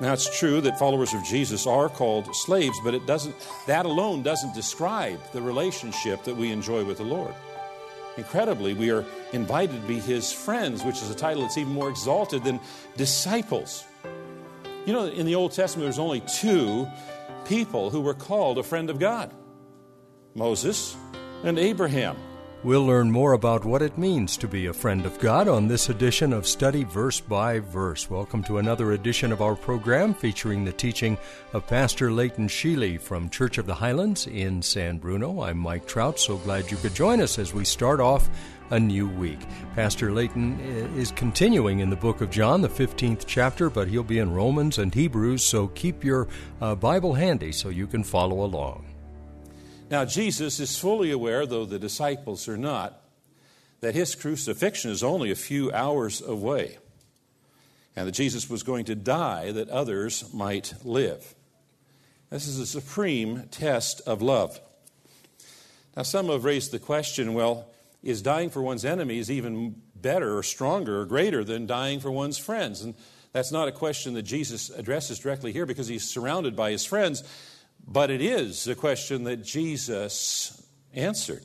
Now it's true that followers of Jesus are called slaves, but it doesn't that alone doesn't describe the relationship that we enjoy with the Lord. Incredibly, we are invited to be his friends, which is a title that's even more exalted than disciples. You know, in the Old Testament, there's only two people who were called a friend of God Moses and Abraham. We'll learn more about what it means to be a friend of God on this edition of Study Verse by Verse. Welcome to another edition of our program featuring the teaching of Pastor Leighton Sheely from Church of the Highlands in San Bruno. I'm Mike Trout, so glad you could join us as we start off a new week. Pastor Leighton uh, is continuing in the book of John, the 15th chapter, but he'll be in Romans and Hebrews, so keep your uh, Bible handy so you can follow along. Now, Jesus is fully aware, though the disciples are not, that his crucifixion is only a few hours away, and that Jesus was going to die that others might live. This is a supreme test of love. Now, some have raised the question well, is dying for one's enemies even better or stronger or greater than dying for one's friends? And that's not a question that Jesus addresses directly here because he's surrounded by his friends. But it is the question that Jesus answered.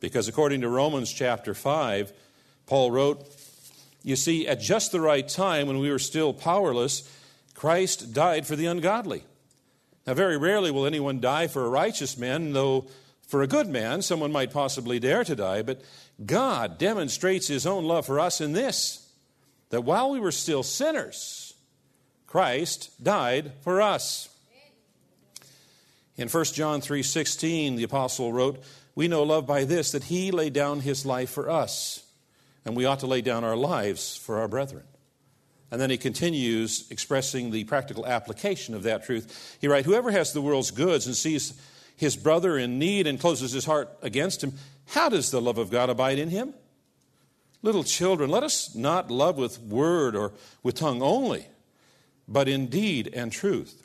Because according to Romans chapter 5, Paul wrote, You see, at just the right time, when we were still powerless, Christ died for the ungodly. Now, very rarely will anyone die for a righteous man, though for a good man, someone might possibly dare to die. But God demonstrates his own love for us in this that while we were still sinners, Christ died for us. In 1 John 3:16, the apostle wrote, "We know love by this that he laid down his life for us, and we ought to lay down our lives for our brethren." And then he continues expressing the practical application of that truth. He writes, "Whoever has the world's goods and sees his brother in need and closes his heart against him, how does the love of God abide in him?" Little children, let us not love with word or with tongue only, but in deed and truth.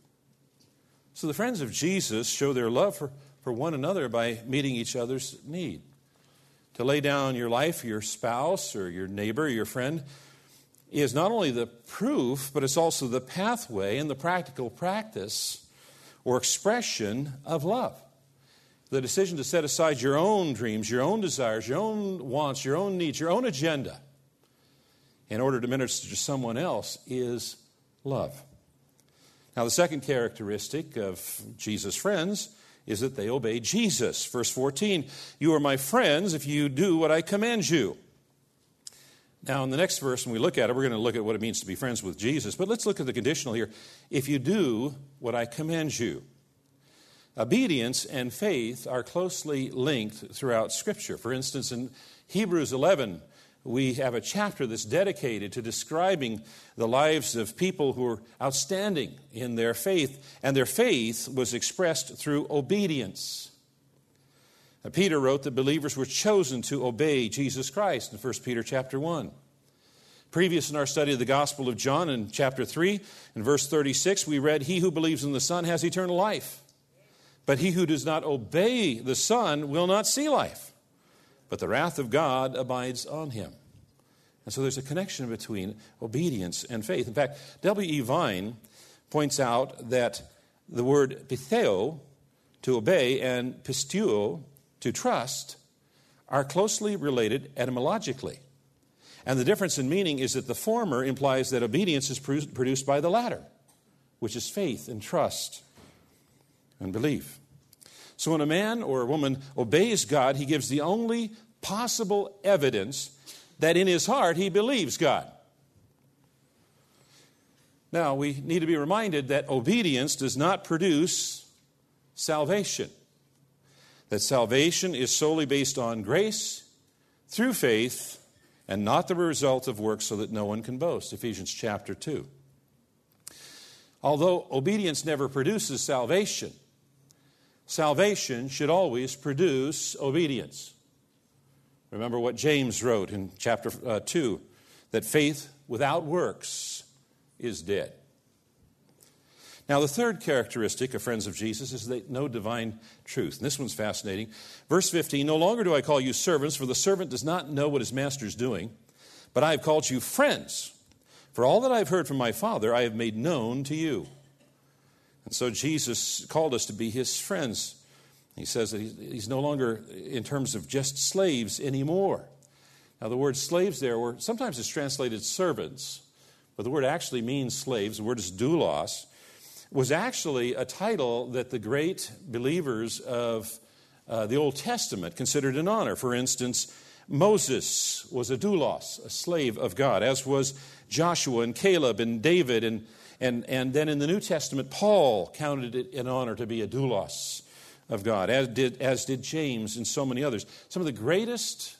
So the friends of Jesus show their love for, for one another by meeting each other's need. To lay down your life for your spouse or your neighbor or your friend is not only the proof, but it's also the pathway and the practical practice or expression of love. The decision to set aside your own dreams, your own desires, your own wants, your own needs, your own agenda in order to minister to someone else is love. Now, the second characteristic of Jesus' friends is that they obey Jesus. Verse 14 You are my friends if you do what I command you. Now, in the next verse, when we look at it, we're going to look at what it means to be friends with Jesus. But let's look at the conditional here. If you do what I command you. Obedience and faith are closely linked throughout Scripture. For instance, in Hebrews 11, we have a chapter that's dedicated to describing the lives of people who are outstanding in their faith, and their faith was expressed through obedience. Now, Peter wrote that believers were chosen to obey Jesus Christ in 1 Peter chapter 1. Previous in our study of the Gospel of John in chapter 3, in verse 36, we read, He who believes in the Son has eternal life, but he who does not obey the Son will not see life but the wrath of God abides on him. And so there's a connection between obedience and faith. In fact, W.E. Vine points out that the word peitho, to obey, and pisteuo, to trust, are closely related etymologically. And the difference in meaning is that the former implies that obedience is produced by the latter, which is faith and trust and belief. So when a man or a woman obeys God, he gives the only possible evidence that in his heart he believes God. Now, we need to be reminded that obedience does not produce salvation, that salvation is solely based on grace through faith and not the result of works so that no one can boast. Ephesians chapter 2. Although obedience never produces salvation, salvation should always produce obedience. Remember what James wrote in chapter uh, 2 that faith without works is dead. Now, the third characteristic of friends of Jesus is they know divine truth. And this one's fascinating. Verse 15 No longer do I call you servants, for the servant does not know what his master is doing, but I have called you friends. For all that I have heard from my Father, I have made known to you. And so Jesus called us to be his friends. He says that he's no longer in terms of just slaves anymore. Now, the word slaves there, were, sometimes it's translated servants, but the word actually means slaves. The word is doulos was actually a title that the great believers of uh, the Old Testament considered an honor. For instance, Moses was a doulos, a slave of God, as was Joshua and Caleb and David. And, and, and then in the New Testament, Paul counted it an honor to be a doulos of God, as did, as did James and so many others. Some of the greatest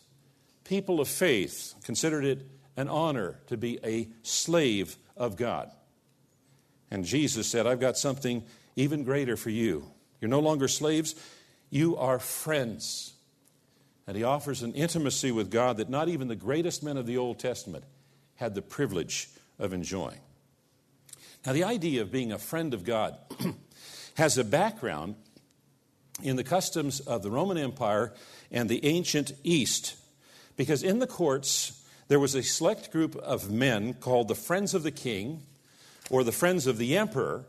people of faith considered it an honor to be a slave of God. And Jesus said, I've got something even greater for you. You're no longer slaves, you are friends. And he offers an intimacy with God that not even the greatest men of the Old Testament had the privilege of enjoying. Now, the idea of being a friend of God has a background in the customs of the Roman Empire and the ancient East. Because in the courts, there was a select group of men called the Friends of the King or the friends of the emperor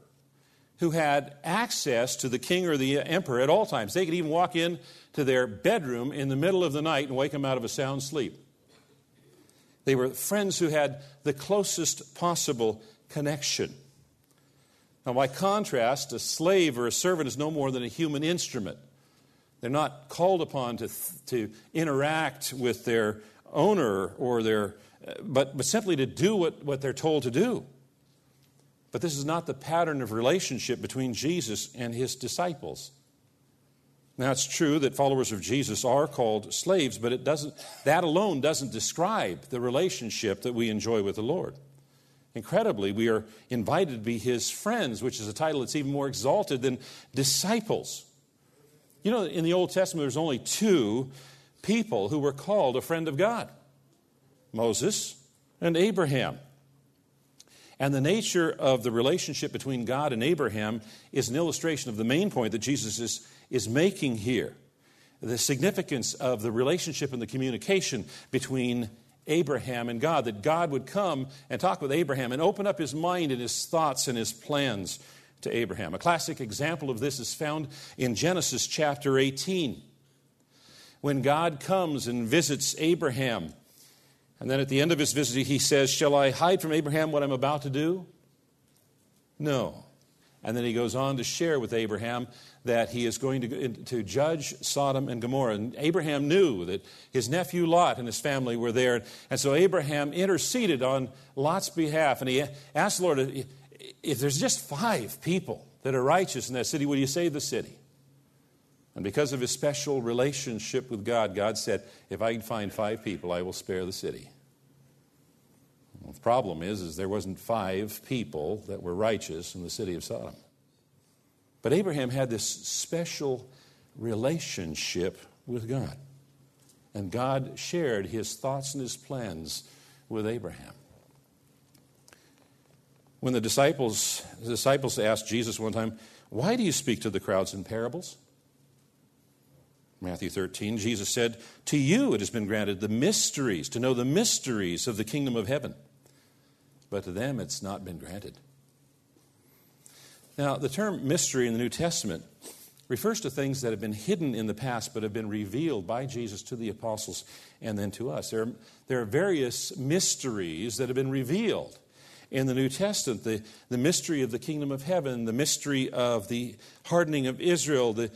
who had access to the king or the emperor at all times. They could even walk in to their bedroom in the middle of the night and wake him out of a sound sleep. They were friends who had the closest possible connection. Now, by contrast, a slave or a servant is no more than a human instrument. They're not called upon to, to interact with their owner or their, but, but simply to do what, what they're told to do. But this is not the pattern of relationship between Jesus and his disciples. Now, it's true that followers of Jesus are called slaves, but it doesn't, that alone doesn't describe the relationship that we enjoy with the Lord. Incredibly, we are invited to be his friends, which is a title that's even more exalted than disciples. You know, in the Old Testament, there's only two people who were called a friend of God Moses and Abraham. And the nature of the relationship between God and Abraham is an illustration of the main point that Jesus is, is making here the significance of the relationship and the communication between Abraham and God, that God would come and talk with Abraham and open up his mind and his thoughts and his plans to Abraham. A classic example of this is found in Genesis chapter 18. When God comes and visits Abraham and then at the end of his visit, he says, Shall I hide from Abraham what I'm about to do? No. And then he goes on to share with Abraham that he is going to, to judge Sodom and Gomorrah. And Abraham knew that his nephew Lot and his family were there. And so Abraham interceded on Lot's behalf. And he asked the Lord, if there's just five people that are righteous in that city, will you save the city? And because of his special relationship with God, God said, If I can find five people, I will spare the city. The problem is, is there wasn't five people that were righteous in the city of Sodom. But Abraham had this special relationship with God. And God shared his thoughts and his plans with Abraham. When the disciples, the disciples asked Jesus one time, Why do you speak to the crowds in parables? Matthew 13, Jesus said, To you it has been granted the mysteries, to know the mysteries of the kingdom of heaven. But to them it's not been granted. Now, the term mystery in the New Testament refers to things that have been hidden in the past but have been revealed by Jesus to the apostles and then to us. There are, there are various mysteries that have been revealed in the New Testament the, the mystery of the kingdom of heaven, the mystery of the hardening of Israel, the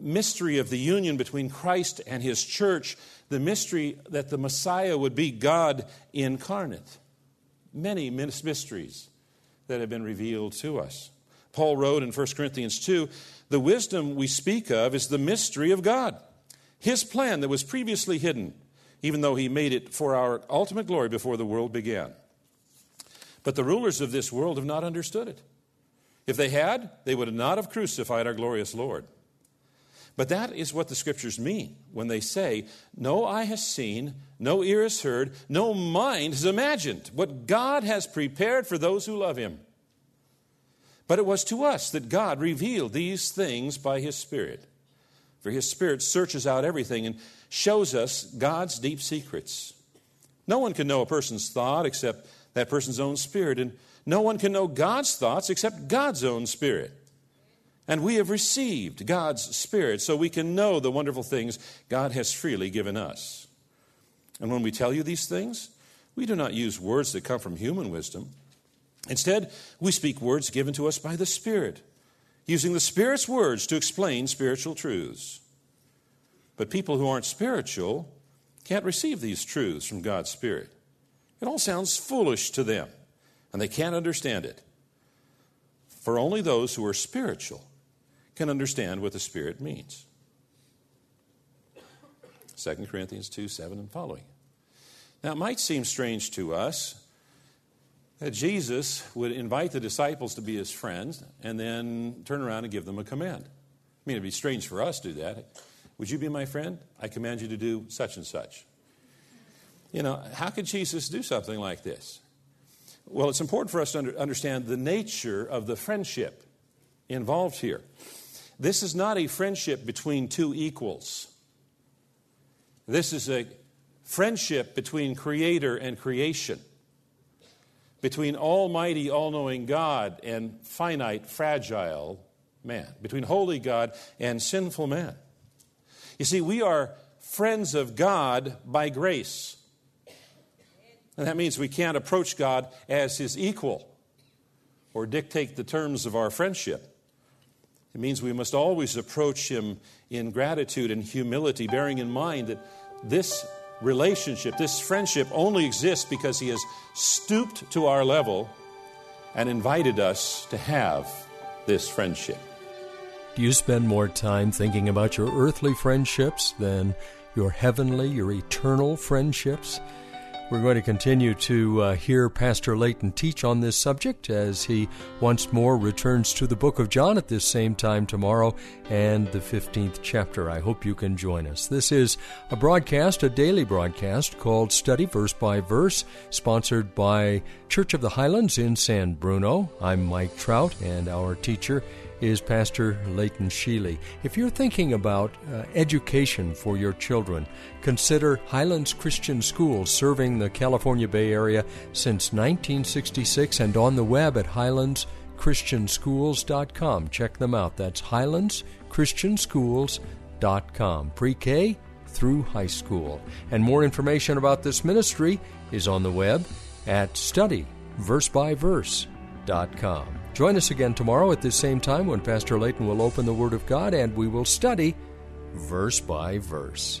mystery of the union between Christ and his church, the mystery that the Messiah would be God incarnate. Many mysteries that have been revealed to us. Paul wrote in 1 Corinthians 2 the wisdom we speak of is the mystery of God, his plan that was previously hidden even though he made it for our ultimate glory before the world began. But the rulers of this world have not understood it. If they had, they would not have crucified our glorious Lord. But that is what the scriptures mean when they say, No eye has seen, no ear has heard, no mind has imagined what God has prepared for those who love him. But it was to us that God revealed these things by his Spirit. For his Spirit searches out everything and shows us God's deep secrets. No one can know a person's thought except that person's own spirit, and no one can know God's thoughts except God's own spirit. And we have received God's Spirit so we can know the wonderful things God has freely given us. And when we tell you these things, we do not use words that come from human wisdom. Instead, we speak words given to us by the Spirit, using the Spirit's words to explain spiritual truths. But people who aren't spiritual can't receive these truths from God's Spirit. It all sounds foolish to them, and they can't understand it. For only those who are spiritual can understand what the Spirit means. 2 Corinthians 2 7 and following. Now, it might seem strange to us that Jesus would invite the disciples to be his friends and then turn around and give them a command. I mean, it'd be strange for us to do that. Would you be my friend? I command you to do such and such. You know, how could Jesus do something like this? Well, it's important for us to under, understand the nature of the friendship involved here. This is not a friendship between two equals. This is a friendship between creator and creation, between almighty, all knowing God and finite, fragile man, between holy God and sinful man. You see, we are friends of God by grace. And that means we can't approach God as his equal or dictate the terms of our friendship. It means we must always approach Him in gratitude and humility, bearing in mind that this relationship, this friendship, only exists because He has stooped to our level and invited us to have this friendship. Do you spend more time thinking about your earthly friendships than your heavenly, your eternal friendships? We're going to continue to uh, hear Pastor Layton teach on this subject as he once more returns to the book of John at this same time tomorrow and the 15th chapter. I hope you can join us. This is a broadcast, a daily broadcast called Study Verse by Verse, sponsored by Church of the Highlands in San Bruno. I'm Mike Trout, and our teacher is Pastor Layton Sheely. If you're thinking about uh, education for your children, consider Highlands Christian Schools serving the California Bay Area since 1966 and on the web at highlandschristianschools.com. Check them out. That's highlandschristianschools.com. Pre K through high school. And more information about this ministry is on the web at studyversebyverse.com. Join us again tomorrow at this same time when Pastor Layton will open the Word of God and we will study verse by verse.